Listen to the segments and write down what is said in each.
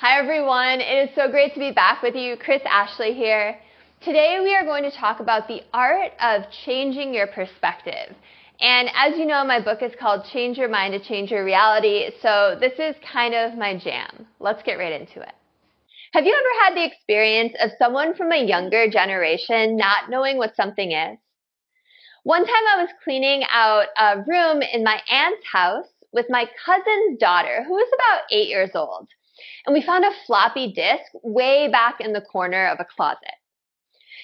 Hi everyone, it is so great to be back with you. Kris Ashley here. Today we are going to talk about the art of changing your perspective. And as you know, my book is called Change Your Mind to Change Your Reality, so this is kind of my jam. Let's get right into it. Have you ever had the experience of someone from a younger generation not knowing what something is? One time I was cleaning out a room in my aunt's house with my cousin's daughter, who was about eight years old and we found a floppy disk way back in the corner of a closet.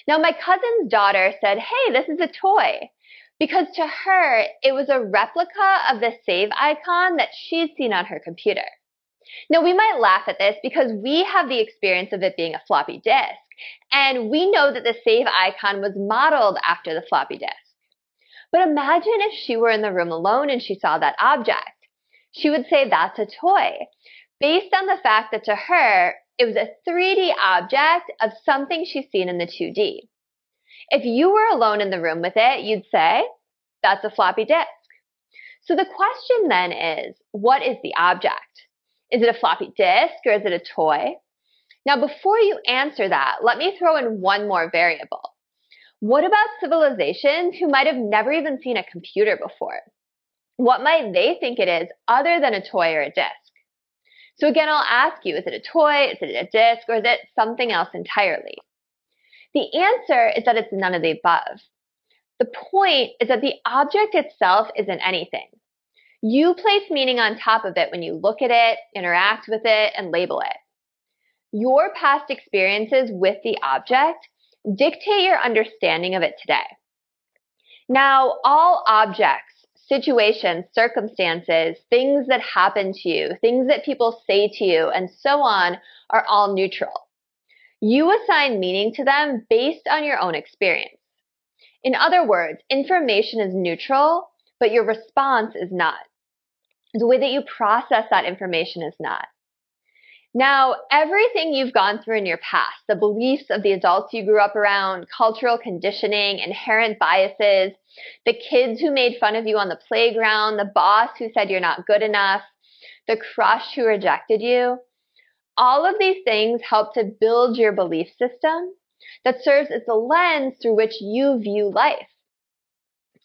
Now, my cousin's daughter said, Hey, this is a toy. Because to her, it was a replica of the save icon that she'd seen on her computer. Now, we might laugh at this because we have the experience of it being a floppy disk, and we know that the save icon was modeled after the floppy disk. But imagine if she were in the room alone and she saw that object. She would say, That's a toy based on the fact that to her, it was a 3D object of something she's seen in the 2D. If you were alone in the room with it, you'd say, that's a floppy disk. So the question then is, what is the object? Is it a floppy disk or is it a toy? Now, before you answer that, let me throw in one more variable. What about civilizations who might have never even seen a computer before? What might they think it is other than a toy or a disk? So again, I'll ask you, is it a toy? Is it a disc? Or is it something else entirely? The answer is that it's none of the above. The point is that the object itself isn't anything. You place meaning on top of it when you look at it, interact with it, and label it. Your past experiences with the object dictate your understanding of it today. Now, all objects situations, circumstances, things that happen to you, things that people say to you, and so on are all neutral. You assign meaning to them based on your own experience. In other words, information is neutral, but your response is not. The way that you process that information is not. Now, everything you've gone through in your past, the beliefs of the adults you grew up around, cultural conditioning, inherent biases, the kids who made fun of you on the playground, the boss who said you're not good enough, the crush who rejected you, all of these things help to build your belief system that serves as the lens through which you view life.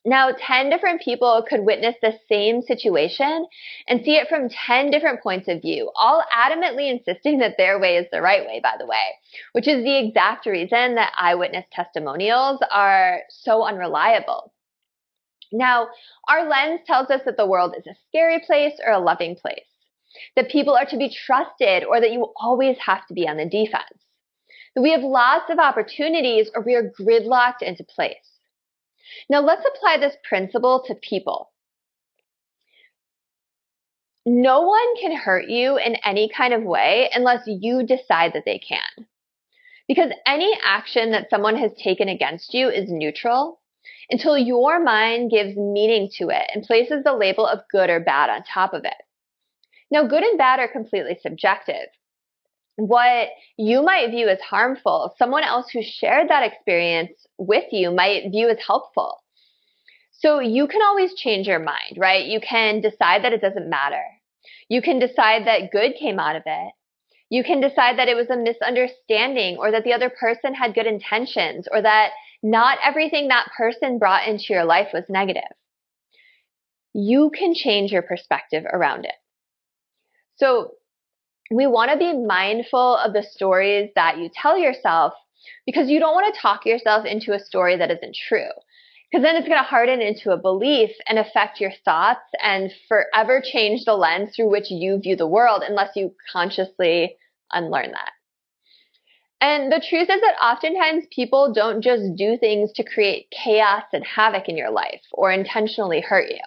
Now, 10 different people could witness the same situation and see it from 10 different points of view, all adamantly insisting that their way is the right way, by the way, which is the exact reason that eyewitness testimonials are so unreliable. Now, our lens tells us that the world is a scary place or a loving place, that people are to be trusted or that you always have to be on the defense, that we have lots of opportunities or we are gridlocked into place. Now let's apply this principle to people. No one can hurt you in any kind of way unless you decide that they can. Because any action that someone has taken against you is neutral until your mind gives meaning to it and places the label of good or bad on top of it. Now, good and bad are completely subjective. What you might view as harmful, someone else who shared that experience with you might view as helpful. So you can always change your mind, right? You can decide that it doesn't matter. You can decide that good came out of it. You can decide that it was a misunderstanding or that the other person had good intentions or that not everything that person brought into your life was negative. You can change your perspective around it. So we want to be mindful of the stories that you tell yourself because you don't want to talk yourself into a story that isn't true. Because then it's going to harden into a belief and affect your thoughts and forever change the lens through which you view the world unless you consciously unlearn that. And the truth is that oftentimes people don't just do things to create chaos and havoc in your life or intentionally hurt you.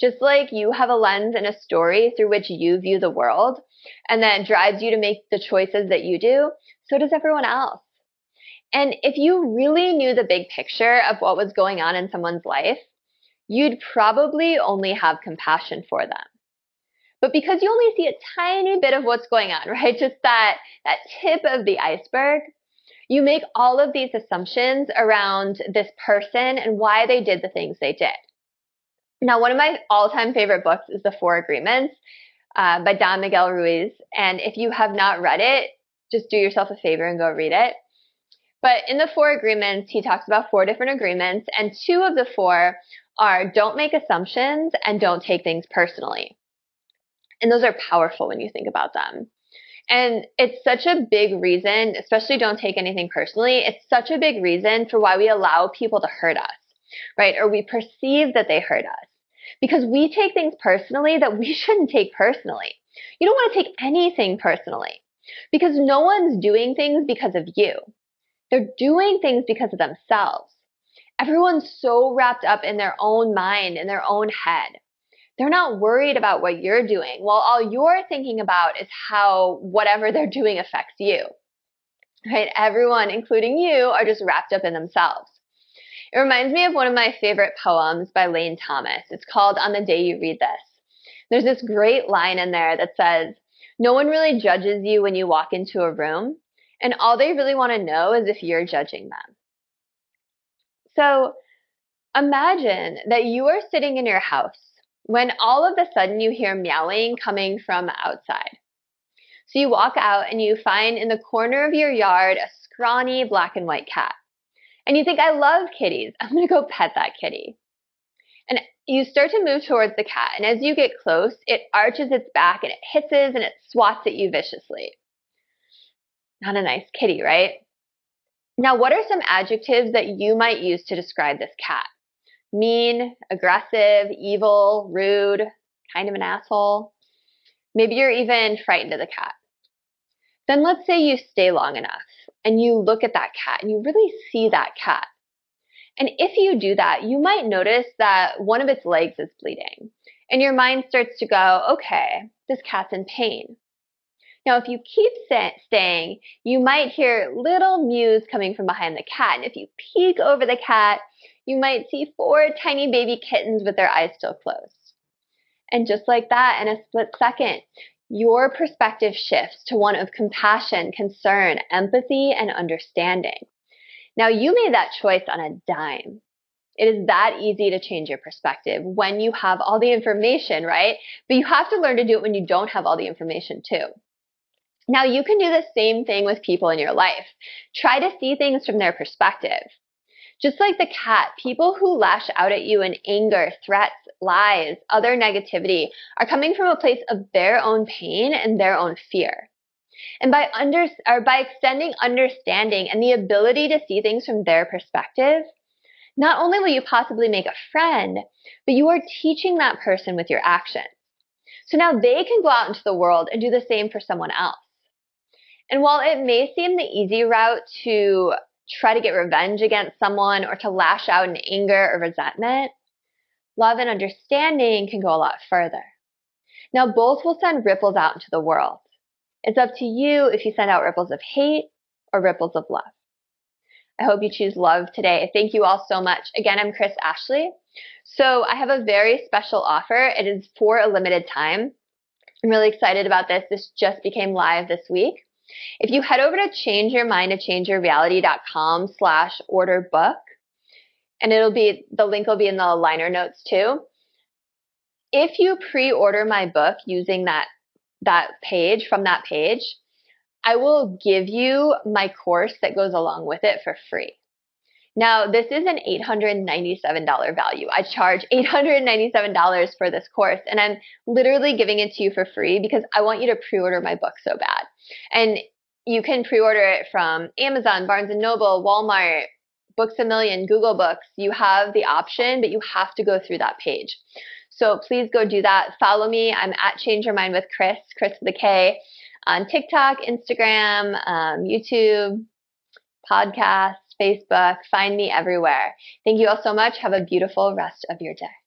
Just like you have a lens and a story through which you view the world and that drives you to make the choices that you do, so does everyone else. And if you really knew the big picture of what was going on in someone's life, you'd probably only have compassion for them. But because you only see a tiny bit of what's going on, right? Just that, that tip of the iceberg, you make all of these assumptions around this person and why they did the things they did. Now, one of my all time favorite books is The Four Agreements. uh, by Don Miguel Ruiz. And if you have not read it, just do yourself a favor and go read it. But in the four agreements, he talks about four different agreements, and two of the four are don't make assumptions and don't take things personally. And those are powerful when you think about them. And it's such a big reason, especially don't take anything personally. It's such a big reason for why we allow people to hurt us, right? Or we perceive that they hurt us because we take things personally that we shouldn't take personally. You don't want to take anything personally because no one's doing things because of you. They're doing things because of themselves. Everyone's so wrapped up in their own mind, in their own head. They're not worried about what you're doing. While all you're thinking about is how whatever they're doing affects you. Right? Everyone, including you, are just wrapped up in themselves. It reminds me of one of my favorite poems by Lane Thomas. It's called On the Day You Read This. There's this great line in there that says, No one really judges you when you walk into a room, and all they really want to know is if you're judging them. So imagine that you are sitting in your house when all of a sudden you hear meowing coming from outside. So you walk out and you find in the corner of your yard a scrawny black and white cat. And you think, I love kitties. I'm going to go pet that kitty. And you start to move towards the cat. And as you get close, it arches its back and it hisses and it swats at you viciously. Not a nice kitty, right? Now, what are some adjectives that you might use to describe this cat? mean, aggressive, evil, rude, kind of an asshole. Maybe you're even frightened of the cat. Then let's say you stay long enough and you look at that cat and you really see that cat. And if you do that, you might notice that one of its legs is bleeding. And your mind starts to go, okay, this cat's in pain. Now, if you keep staying, you might hear little mews coming from behind the cat. And if you peek over the cat, you might see four tiny baby kittens with their eyes still closed. And just like that, in a split second, your perspective shifts to one of compassion, concern, empathy, and understanding. Now, you made that choice on a dime. It is that easy to change your perspective when you have all the information, right? But you have to learn to do it when you don't have all the information too. Now, you can do the same thing with people in your life. Try to see things from their perspective. Just like the cat, people who lash out at you in anger, threats, lies, other negativity are coming from a place of their own pain and their own fear. And by under, or by extending understanding and the ability to see things from their perspective, not only will you possibly make a friend, but you are teaching that person with your actions. So now they can go out into the world and do the same for someone else. And while it may seem the easy route to try to get revenge against someone or to lash out in anger or resentment, love and understanding can go a lot further. Now, both will send ripples out into the world. It's up to you if you send out ripples of hate or ripples of love. I hope you choose love today. Thank you all so much. Again, I'm Kris Ashley. So I have a very special offer. It is for a limited time. I'm really excited about this. This just became live this week. If you head over to changeyourmindtochangeyourreality.com slash order book, and it'll be, the link will be in the liner notes too. If you pre-order my book using that, that page from that page, I will give you my course that goes along with it for free. Now, this is an $897 value. I charge $897 for this course, and I'm literally giving it to you for free because I want you to pre order my book so bad. And you can pre order it from Amazon, Barnes and Noble, Walmart, Books a Million, Google Books. You have the option, but you have to go through that page. So please go do that. Follow me. I'm at Change Your Mind with Kris, Kris with K, on TikTok, Instagram, um, YouTube, podcast. Facebook. Find me everywhere. Thank you all so much. Have a beautiful rest of your day.